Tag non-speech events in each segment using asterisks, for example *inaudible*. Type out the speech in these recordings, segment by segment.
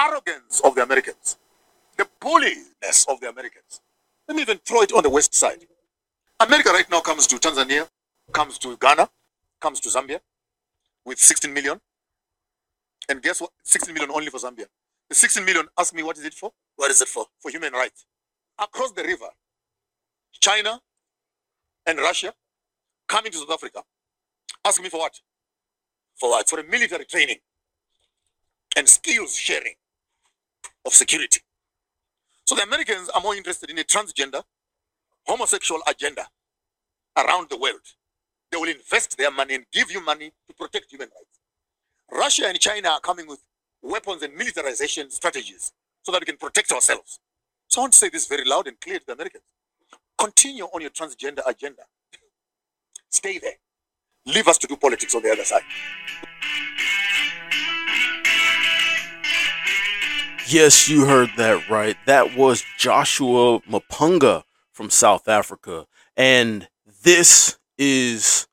arrogance of the Americans, the bulliness of the Americans. Let me even throw it on the west side. America right now comes to Tanzania, comes to Ghana, comes to Zambia with 16 million. And guess what? 16 million only for Zambia. The 16 million, ask me what is it for? What is it for? For human rights. Across the river, China and Russia coming to South Africa. Ask me for what? For what? For a military training and skills sharing of security. So the Americans are more interested in a transgender, homosexual agenda around the world. They will invest their money and give you money to protect human rights. Russia and China are coming with weapons and militarization strategies so that we can protect ourselves. So I want to say this very loud and clear to the Americans. Continue on your transgender agenda. Stay there. Leave us to do politics on the other side. Yes, you heard that right. That was Joshua Mapunga from South Africa. And this is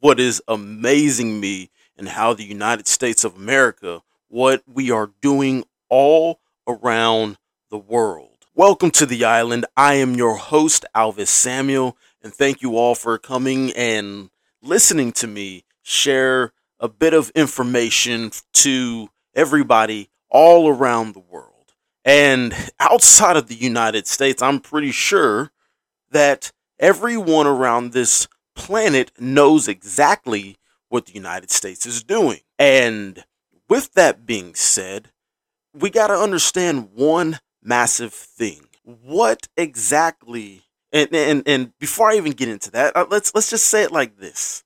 what is amazing me and how the United States of America, what we are doing all around the world. Welcome to the island. I am your host, Alvis Samuel, and thank you all for coming and listening to me share a bit of information to everybody all around the world. And outside of the United States, I'm pretty sure that everyone around this planet knows exactly what the United States is doing. And with that being said, we got to understand one massive thing. What exactly and, and and before I even get into that, uh, let's let's just say it like this.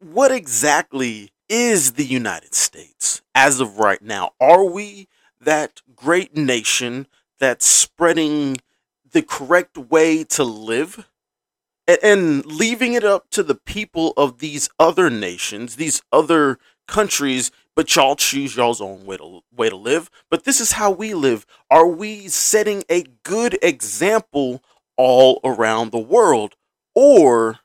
What exactly is the United States as of right now? Are we that great nation that's spreading the correct way to live and leaving it up to the people of these other nations, these other countries, but y'all choose y'all's own way to way to live. But this is how we live. Are we setting a good example all around the world? Or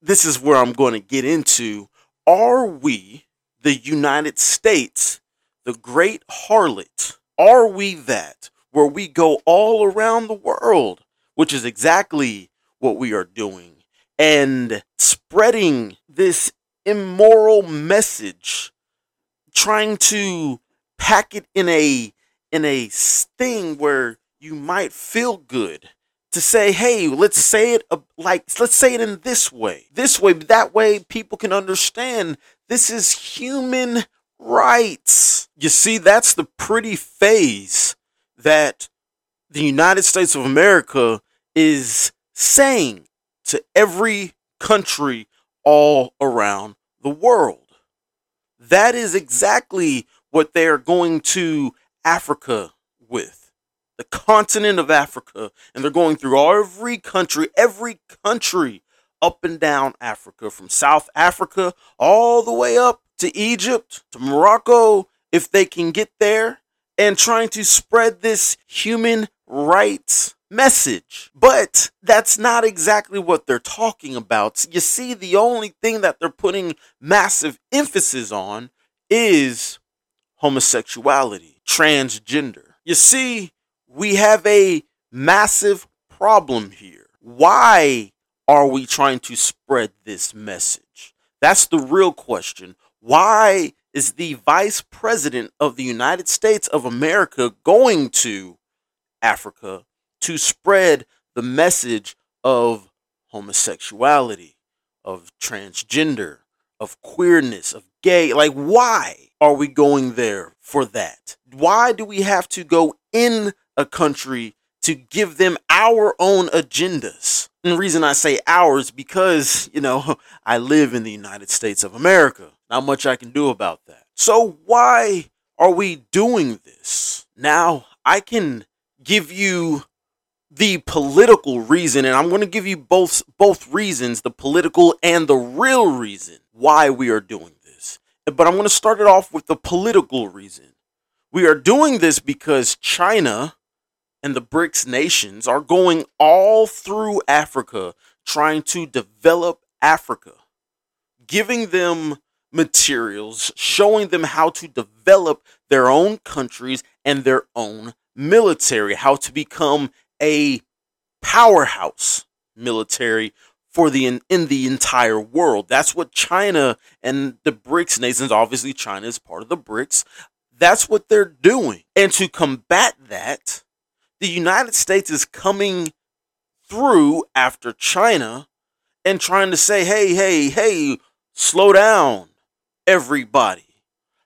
this is where I'm going to get into are we the United States, the great harlot? Are we that where we go all around the world, which is exactly what we are doing, and spreading this immoral message, trying to pack it in a in a thing where you might feel good to say, hey, let's say it uh, like, let's say it in this way, this way, that way people can understand this is human rights. You see, that's the pretty phase that the United States of America is saying to every country all around the world. That is exactly what they are going to Africa with the continent of Africa, and they're going through every country, every country up and down Africa, from South Africa all the way up to Egypt, to Morocco, if they can get there, and trying to spread this human rights message. But that's not exactly what they're talking about. You see, the only thing that they're putting massive emphasis on is homosexuality, transgender. You see, we have a massive problem here. Why are we trying to spread this message? That's the real question. Why is the vice president of the United States of America going to Africa to spread the message of homosexuality, of transgender, of queerness, of gay? Like, why are we going there for that? Why do we have to go in a country to give them our own agendas. And the reason I say ours because, *laughs* you know, I live in the United States of America. Not much I can do about that. So why are we doing this? Now, I can give you the political reason and I'm going to give you both both reasons, the political and the real reason why we are doing this. But I'm going to start it off with the political reason. We are doing this because China and the BRICS nations are going all through Africa trying to develop Africa, giving them materials, showing them how to develop their own countries and their own military, how to become a powerhouse military for the in, in the entire world. That's what China and the BRICS nations, obviously China is part of the BRICS, that's what they're doing. And to combat that, the United States is coming through after China and trying to say, "Hey, hey, hey, slow down, everybody.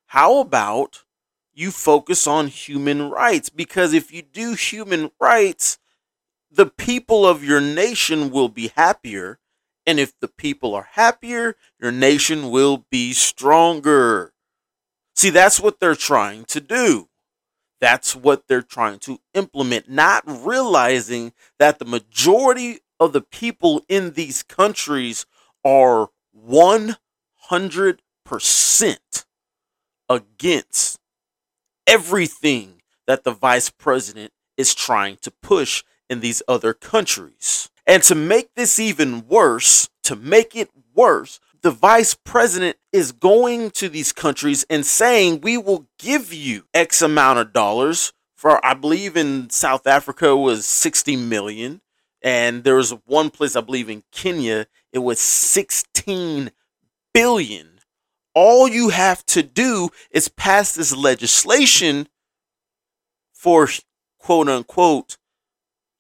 How about you focus on human rights because if you do human rights, the people of your nation will be happier. And if the people are happier, your nation will be stronger. See, that's what they're trying to do. That's what they're trying to implement, not realizing that the majority of the people in these countries are 100% against everything that the vice president is trying to push in these other countries. And to make this even worse, to make it worse, the vice president is going to these countries and saying, We will give you X amount of dollars. For I believe in South Africa it was 60 million. And there was one place, I believe in Kenya, it was 16 billion. All you have to do is pass this legislation for quote unquote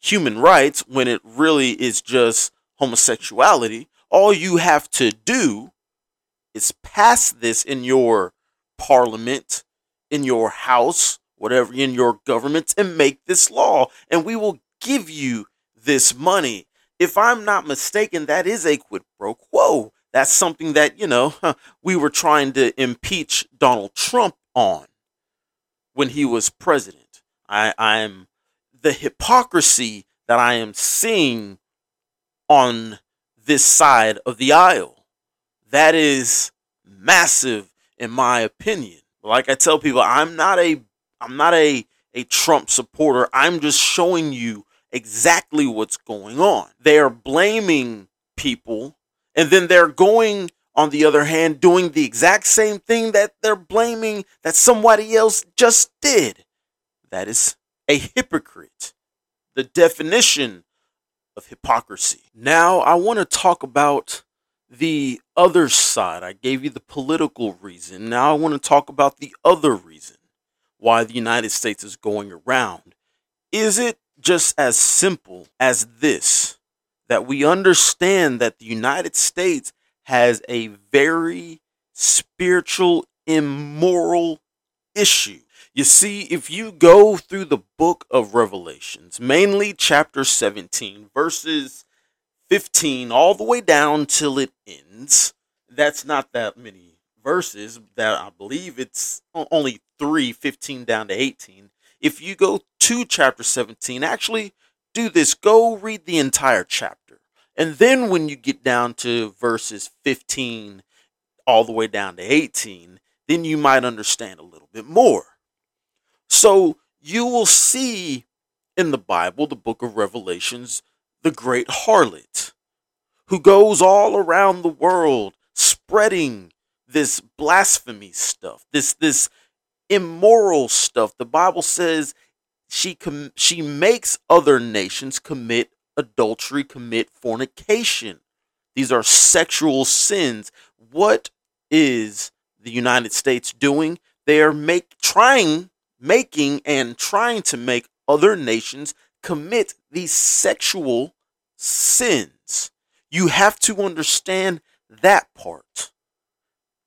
human rights when it really is just homosexuality. All you have to do is pass this in your parliament, in your house, whatever, in your government, and make this law. And we will give you this money. If I'm not mistaken, that is a quid pro quo. That's something that, you know, *laughs* we were trying to impeach Donald Trump on when he was president. I, I'm the hypocrisy that I am seeing on this side of the aisle. That is massive in my opinion. Like I tell people, I'm not a I'm not a a Trump supporter. I'm just showing you exactly what's going on. They are blaming people and then they're going on the other hand doing the exact same thing that they're blaming that somebody else just did. That is a hypocrite. The definition of hypocrisy. Now, I want to talk about the other side. I gave you the political reason. Now, I want to talk about the other reason why the United States is going around. Is it just as simple as this that we understand that the United States has a very spiritual, immoral issue? You see, if you go through the book of Revelations, mainly chapter 17, verses 15, all the way down till it ends, that's not that many verses. That I believe it's only 3, 15 down to 18. If you go to chapter 17, actually do this, go read the entire chapter. And then when you get down to verses 15 all the way down to 18, then you might understand a little bit more. So you will see in the Bible, the book of Revelations, the great harlot who goes all around the world spreading this blasphemy stuff, this this immoral stuff. The Bible says she com- she makes other nations commit adultery, commit fornication. These are sexual sins. What is the United States doing? They are make trying making and trying to make other nations commit these sexual sins. You have to understand that part.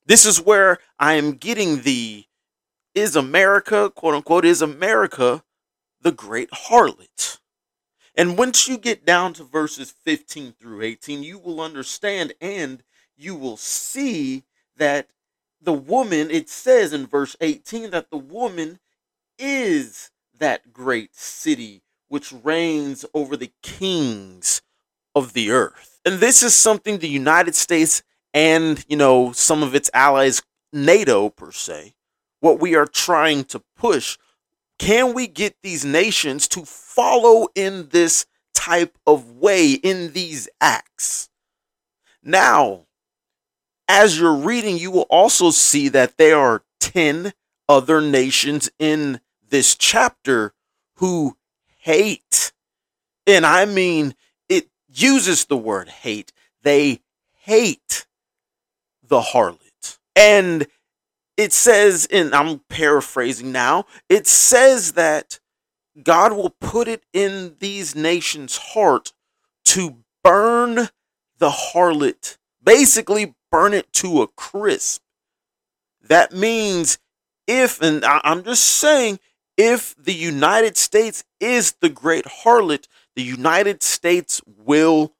This is where I am getting the is America, quote unquote, is America the great harlot? And once you get down to verses 15 through 18, you will understand and you will see that the woman, it says in verse 18 that the woman is that great city which reigns over the kings of the earth. And this is something the United States and, you know, some of its allies, NATO per se, what we are trying to push. Can we get these nations to follow in this type of way, in these acts? Now, as you're reading, you will also see that there are 10 other nations in this chapter who hate. And I mean, it uses the word hate. They hate the harlot. And it says, and I'm paraphrasing now, it says that God will put it in these nations' heart to burn the harlot, basically burn it to a crisp. That means if, and I'm just saying, if the United States is the great harlot, the United States will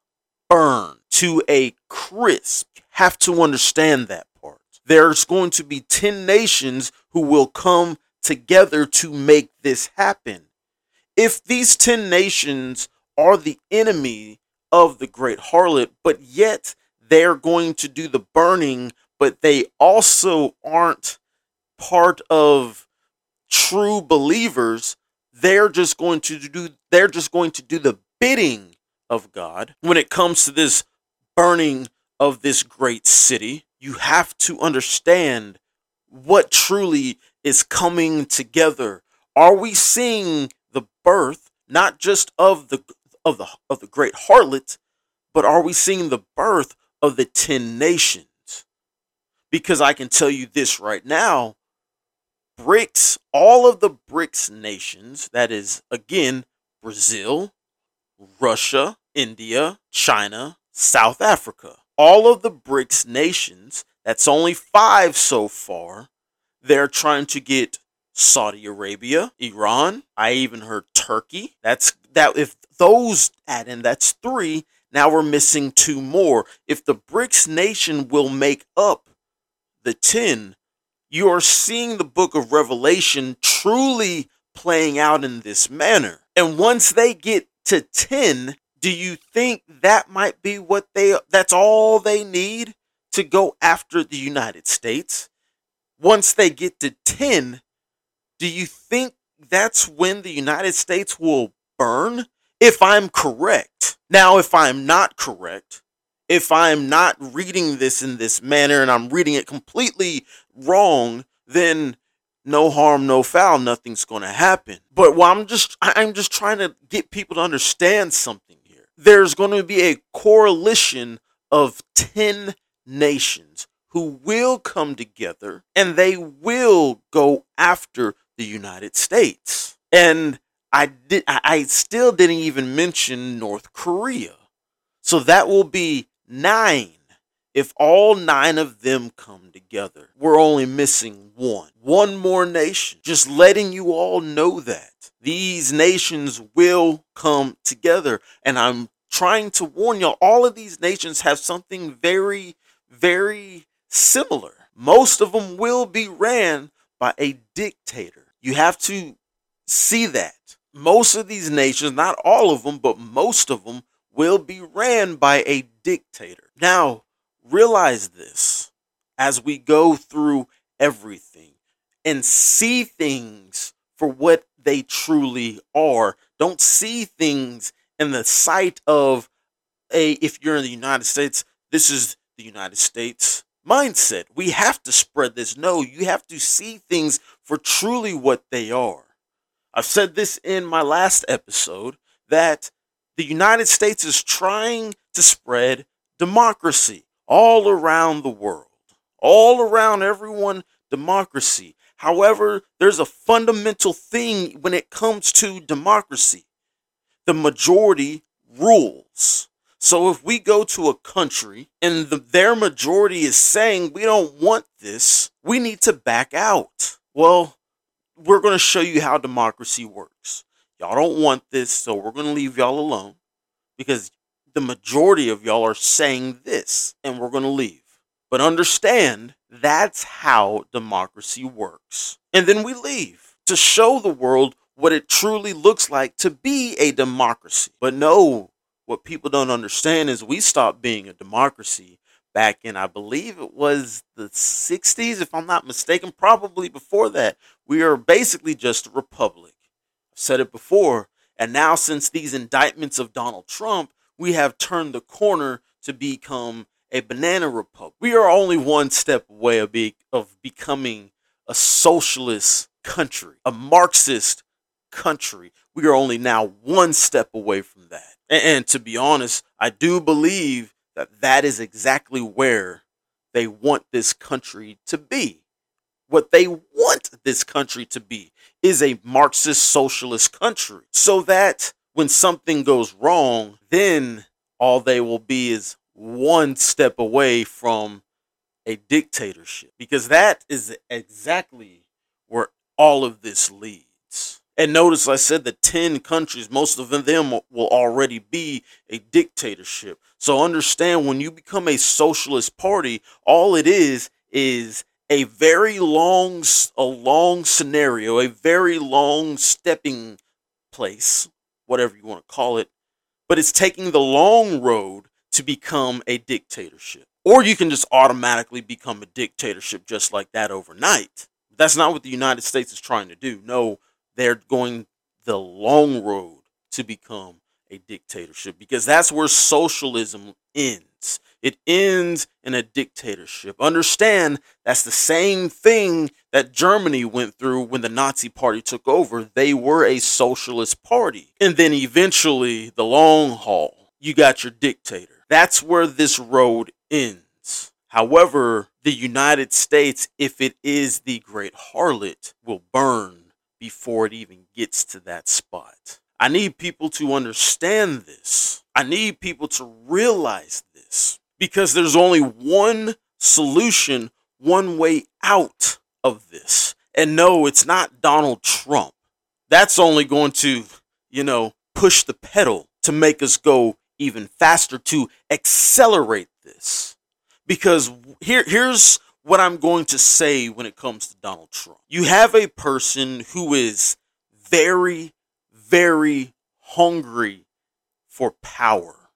burn to a crisp. Have to understand that part. There's going to be 10 nations who will come together to make this happen. If these 10 nations are the enemy of the great harlot, but yet they're going to do the burning, but they also aren't part of true believers, they're just going to do they're just going to do the bidding of God when it comes to this burning of this great city. You have to understand what truly is coming together. Are we seeing the birth not just of the of the of the great harlot, but are we seeing the birth of the 10 nations? Because I can tell you this right now, BRICS, all of the BRICS nations, that is, again, Brazil, Russia, India, China, South Africa, all of the BRICS nations, that's only five so far, they're trying to get Saudi Arabia, Iran, I even heard Turkey. That's that if those add in, that's three. Now we're missing two more. If the BRICS nation will make up the 10, you are seeing the book of Revelation truly playing out in this manner. And once they get to 10, do you think that might be what they that's all they need to go after the United States? Once they get to 10, do you think that's when the United States will burn? If I'm correct. Now, if I'm not correct, if I'm not reading this in this manner and I'm reading it completely wrong, then no harm, no foul, nothing's going to happen. But well, I'm just I'm just trying to get people to understand something here. There's going to be a coalition of 10 nations who will come together and they will go after the United States. And I did I still didn't even mention North Korea. So that will be 9 if all nine of them come together. We're only missing one. One more nation. Just letting you all know that. These nations will come together. And I'm trying to warn y'all, all of these nations have something very, very similar. Most of them will be ran by a dictator. You have to see that. Most of these nations, not all of them, but most of them, will be ran by a dictator. Now, realize this as we go through everything and see things for what they truly are. Don't see things in the sight of a, if you're in the United States, this is the United States mindset. We have to spread this. No, you have to see things for truly what they are. I've said this in my last episode that the United States is trying to spread democracy all around the world, all around everyone, democracy. However, there's a fundamental thing when it comes to democracy the majority rules. So if we go to a country and the, their majority is saying we don't want this, we need to back out. Well, we're going to show you how democracy works. Y'all don't want this, so we're going to leave y'all alone because the majority of y'all are saying this and we're going to leave. But understand that's how democracy works. And then we leave to show the world what it truly looks like to be a democracy. But no, what people don't understand is we stopped being a democracy back in, I believe it was the 60s, if I'm not mistaken, probably before that. We are basically just a republic. Said it before. And now, since these indictments of Donald Trump, we have turned the corner to become a banana republic. We are only one step away of, be, of becoming a socialist country, a Marxist country. We are only now one step away from that. And, and, to be honest, I do believe that that is exactly where they want this country to be. What they want this country to be is a Marxist socialist country. So that when something goes wrong, then all they will be is one step away from a dictatorship because that is exactly where all of this leads. And notice I said the 10 countries, most of them will already be a dictatorship. So understand when you become a socialist party, all it is is a very long a long scenario, a very long stepping place, whatever you want to call it, but it's taking the long road to become a dictatorship. Or you can just automatically become a dictatorship just like that overnight. That's not what the United States is trying to do. No, they're going the long road to become a dictatorship because that's where socialism ends. It ends in a dictatorship. Understand that's the same thing that Germany went through when the Nazi party took over. They were a socialist party. And then eventually, the long haul, you got your dictator. That's where this road ends. However, the United States, if it is the great harlot, will burn before it even gets to that spot. I need people to understand this. I need people to realize this because there's only one solution, one way out of this. And no, it's not Donald Trump. That's only going to, you know, push the pedal to make us go even faster to accelerate this. Because here, here's what I'm going to say when it comes to Donald Trump. You have a person who is very, very hungry for power.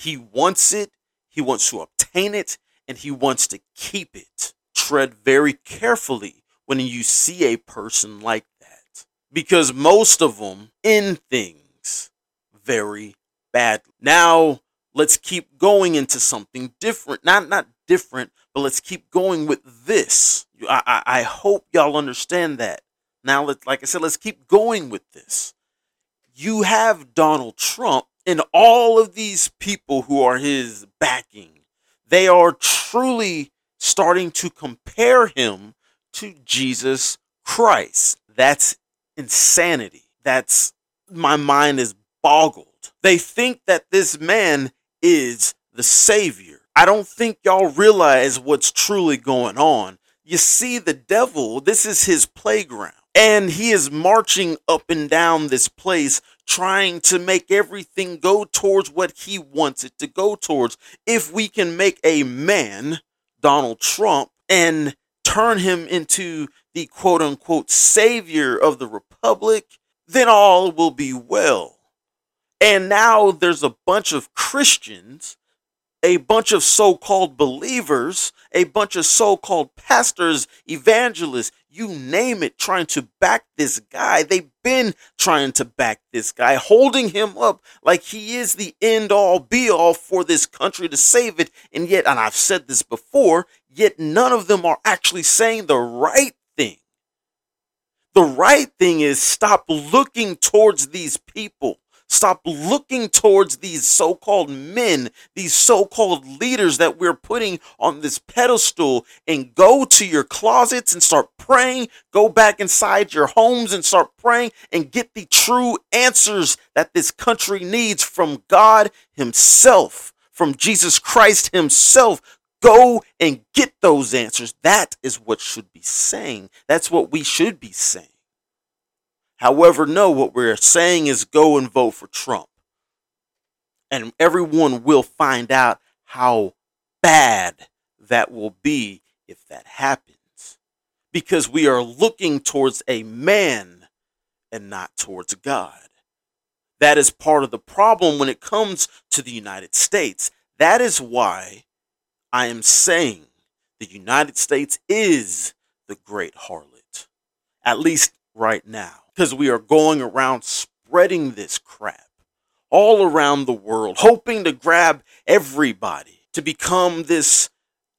He wants it, he wants to obtain it, and he wants to keep it. Tread very carefully when you see a person like that. Because most of them end things very badly. Now, let's keep going into something different. Not not different, but let's keep going with this. I, I, I hope y'all understand that. Now, let, like I said, let's keep going with this. You have Donald Trump and all of these people who are his backing. They are truly starting to compare him to Jesus Christ. That's insanity. That's my mind is boggled. They think that this man is the Savior. I don't think y'all realize what's truly going on. You see, the devil, this is his playground. And he is marching up and down this place, trying to make everything go towards what he wants it to go towards. If we can make a man, Donald Trump, and turn him into the quote unquote savior of the republic, then all will be well. And now there's a bunch of Christians, a bunch of so called believers, a bunch of so called pastors, evangelists, you name it, trying to back this guy. They've been trying to back this guy, holding him up like he is the end all be all for this country to save it. And yet, and I've said this before, yet none of them are actually saying the right thing. The right thing is stop looking towards these people. Stop looking towards these so called men, these so called leaders that we're putting on this pedestal, and go to your closets and start praying. Go back inside your homes and start praying and get the true answers that this country needs from God Himself, from Jesus Christ Himself. Go and get those answers. That is what should be saying. That's what we should be saying. However, no, what we're saying is go and vote for Trump. And everyone will find out how bad that will be if that happens. Because we are looking towards a man and not towards God. That is part of the problem when it comes to the United States. That is why I am saying the United States is the great harlot, at least right now because we are going around spreading this crap all around the world, hoping to grab everybody to become this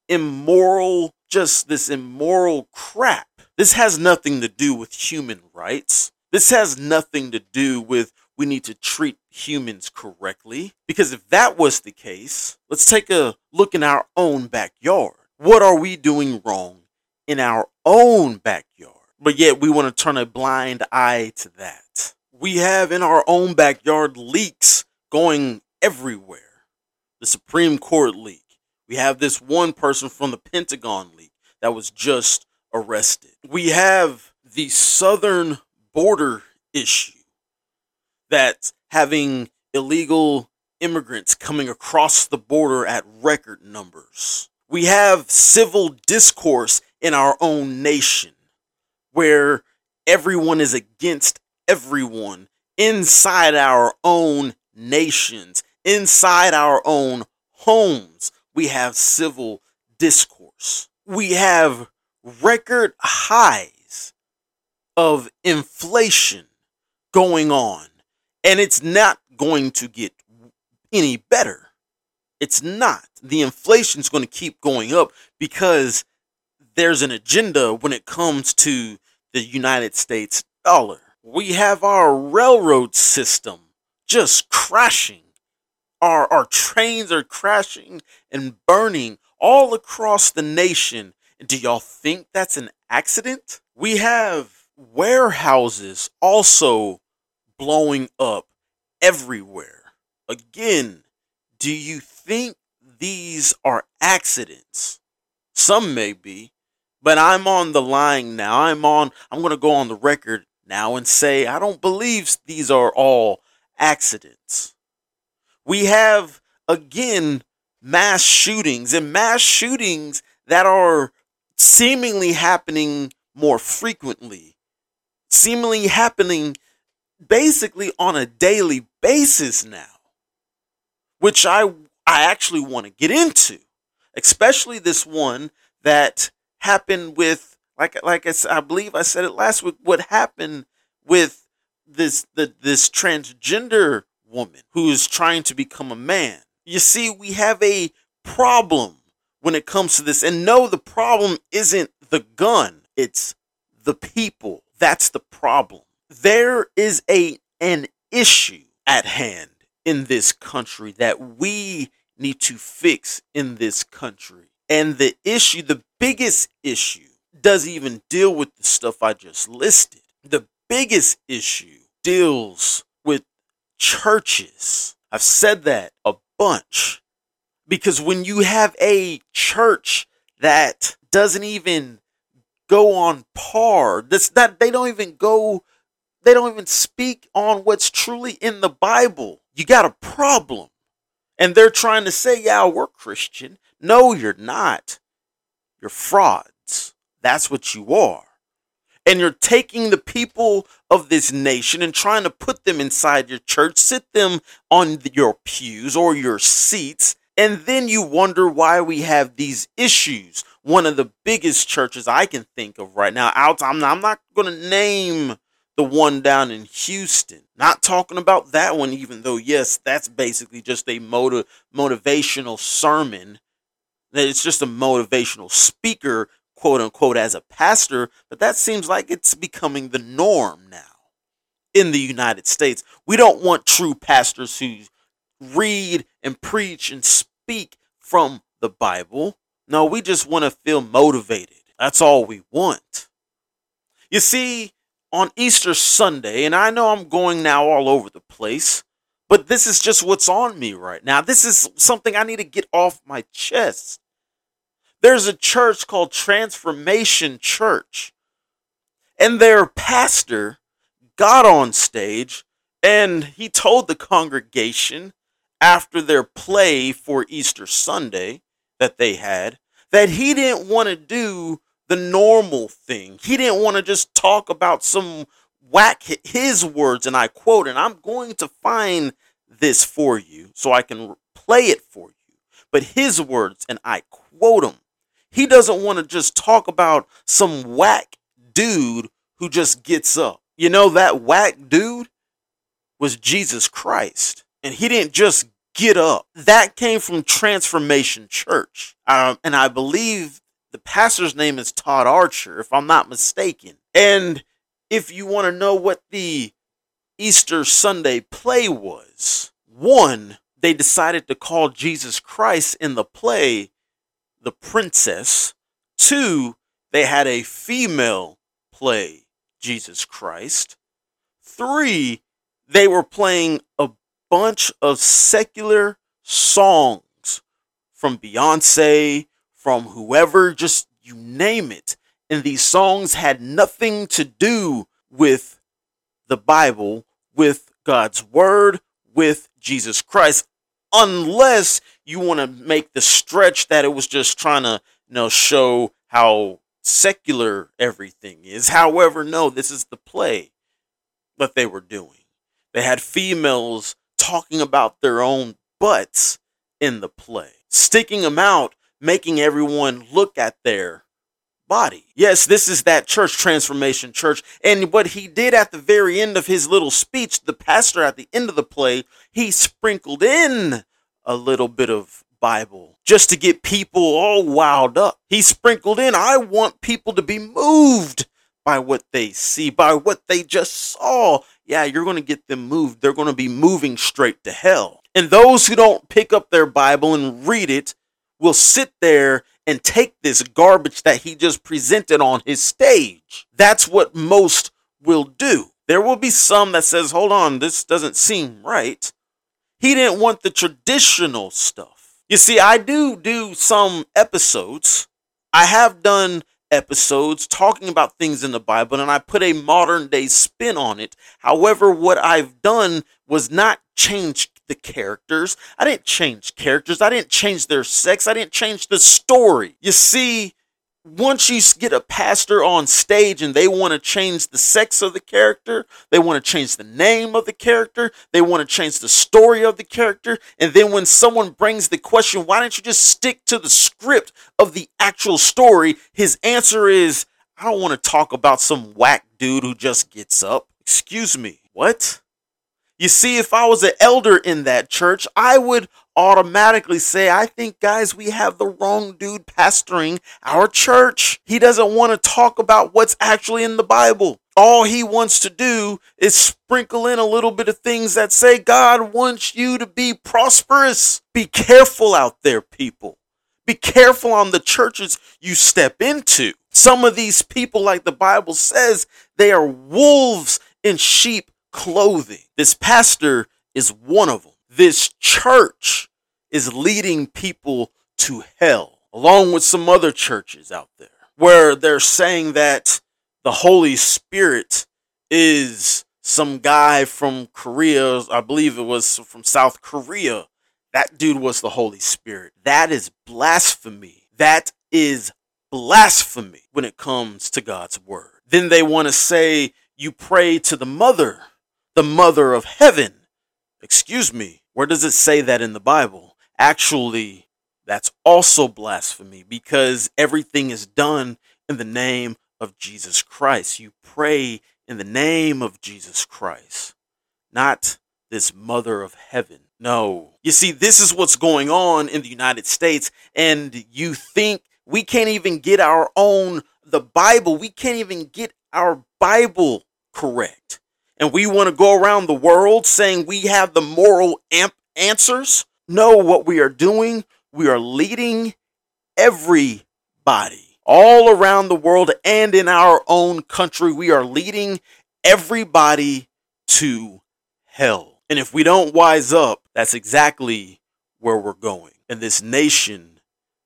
immoral just this immoral crap. This has nothing to do with human rights. This has nothing to do with we need to treat humans correctly. Because if that was the case, let's take a look in our own backyard. What are we doing wrong in our own backyard? But yet we want to turn a blind eye to that. We have in our own backyard leaks going everywhere. The Supreme Court leak. We have this one person from the Pentagon leak that was just arrested. We have the southern border issue that's having illegal immigrants coming across the border at record numbers. We have civil discourse in our own nation where everyone is against everyone inside our own nations, inside our own homes. We have civil discourse. We have record highs of inflation going on, and it's not going to get any better. It's not. The inflation's going to keep going up because there's an agenda when it comes to the United States dollar. We have our railroad system just crashing. Our, our trains are crashing and burning all across the nation. Do y'all think that's an accident? We have warehouses also blowing up everywhere. Again, do you think these are accidents? Some may be, but I'm on the line now. I'm on, I'm going to go on the record now and say I don't believe these are all accidents. We have, again, mass shootings and mass shootings that are seemingly happening more frequently, seemingly happening basically on a daily basis now, which I I actually want to get into, especially this one that happened with like like I, I believe I said it last week. What happened with this the this transgender woman who is trying to become a man? You see, we have a problem when it comes to this, and no, the problem isn't the gun; it's the people. That's the problem. There is a an issue at hand in this country that we need to fix in this country. And the issue, the biggest issue, doesn't even deal with the stuff I just listed. The biggest issue deals with churches. I've said that a bunch because when you have a church that doesn't even go on par, that's that they don't even go they don't even speak on what's truly in the Bible. You got a problem. And they're trying to say, yeah, we're Christian. No, you're not. You're frauds. That's what you are. And you're taking the people of this nation and trying to put them inside your church, sit them on your pews or your seats, and then you wonder why we have these issues. One of the biggest churches I can think of right now, out I'm not, not going to name the one down in Houston. Not talking about that one, even though, yes, that's basically just a motiv- motivational sermon. It's just a motivational speaker, quote unquote, as a pastor, but that seems like it's becoming the norm now in the United States. We don't want true pastors who read and preach and speak from the Bible. No, we just want to feel motivated. That's all we want. You see, on Easter Sunday, and I know I'm going now all over the place, but this is just what's on me right now. This is something I need to get off my chest. There's a church called Transformation Church, and their pastor got on stage and he told the congregation after their play for Easter Sunday that they had that he didn't want to do the normal thing. He didn't want to just talk about some whack his words, and I quote, and I'm going to find this for you so I can play it for you. But his words, and I quote him. He doesn't want to just talk about some whack dude who just gets up. You know, that whack dude was Jesus Christ. And he didn't just get up. That came from Transformation Church. Um, and I believe The pastor's name is Todd Archer, if I'm not mistaken. And if you want to know what the Easter Sunday play was, one, they decided to call Jesus Christ in the play the princess. Two, they had a female play Jesus Christ. Three, they were playing a bunch of secular songs from Beyonce, from whoever, just you name it. And these songs had nothing to do with the Bible, with God's Word, with Jesus Christ, unless you want to make the stretch that it was just trying to, you know, show how secular everything is. However, no, this is the play that they were doing. They had females talking about their own butts in the play, sticking them out, making everyone look at their body. Yes, this is that church, Transformation Church. And what he did at the very end of his little speech, the pastor at the end of the play, he sprinkled in a little bit of Bible just to get people all wound up. He sprinkled in, I want people to be moved by what they see, by what they just saw. Yeah, you're going to get them moved. They're going to be moving straight to hell. And those who don't pick up their Bible and read it will sit there and take this garbage that he just presented on his stage. That's what most will do. There will be some that says, "Hold on, this doesn't seem right." He didn't want the traditional stuff. You see, I do do some episodes. I have done episodes talking about things in the Bible and I put a modern day spin on it. However, what I've done was not change the characters. I didn't change characters. I didn't change their sex. I didn't change the story. You see, once you get a pastor on stage and they want to change the sex of the character, they want to change the name of the character, they want to change the story of the character, and then when someone brings the question, why don't you just stick to the script of the actual story? His answer is, I don't want to talk about some whack dude who just gets up. Excuse me, what? You see, if I was an elder in that church, I would automatically say, I think, guys, we have the wrong dude pastoring our church. He doesn't want to talk about what's actually in the Bible. All he wants to do is sprinkle in a little bit of things that say God wants you to be prosperous. Be careful out there, people. Be careful on the churches you step into. Some of these people, like the Bible says, they are wolves in sheep clothing. This pastor is one of them. This church is leading people to hell, along with some other churches out there, where they're saying that the Holy Spirit is some guy from Korea. I believe it was from South Korea. That dude was the Holy Spirit. That is blasphemy. That is blasphemy when it comes to God's word. Then they want to say you pray to the mother the mother of heaven. Excuse me, where does it say that in the Bible? Actually, that's also blasphemy because everything is done in the name of Jesus Christ. You pray in the name of Jesus Christ, not this mother of heaven. No. You see, this is what's going on in the United States, and you think we can't even get our own, the Bible, we can't even get our Bible correct and we want to go around the world saying we have the moral amp answers. No, what we are doing, we are leading everybody all around the world and in our own country. We are leading everybody to hell. And if we don't wise up, that's exactly where we're going. And this nation,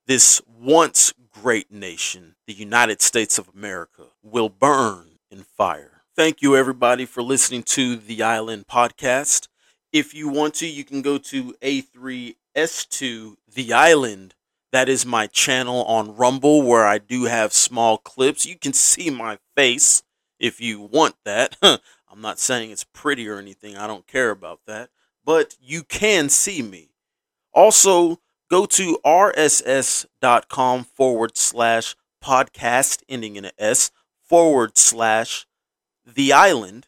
this once great nation, the United States of America, will burn in fire. Thank you, everybody, for listening to the Island Podcast. If you want to, you can go to A3S2 The Island. That is my channel on Rumble where I do have small clips. You can see my face if you want that. *laughs* I'm not saying it's pretty or anything, I don't care about that. But you can see me. Also, go to rss.com forward slash podcast, ending in S, forward slash the island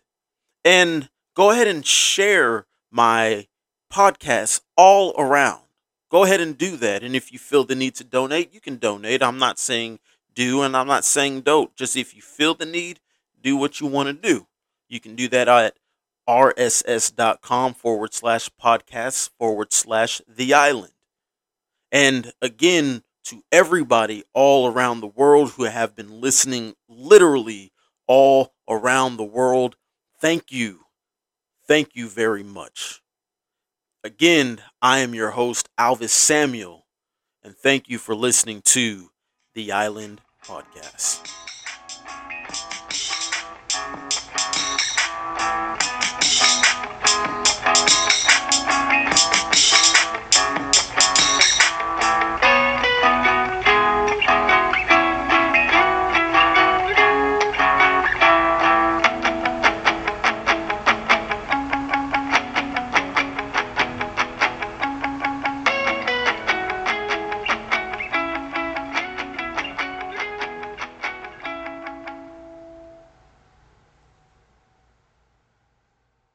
and go ahead and share my podcast all around. go ahead and do that. And if you feel the need to donate, you can donate. I'm not saying do and I'm not saying don't. Just if you feel the need, do what you want to do. You can do that at rss.com forward slash podcast forward slash the island. And again, to everybody all around the world who have been listening literally all around the world, thank you. Thank you very much. Again, I am your host, Alvis Samuel, and thank you for listening to the Island Podcast.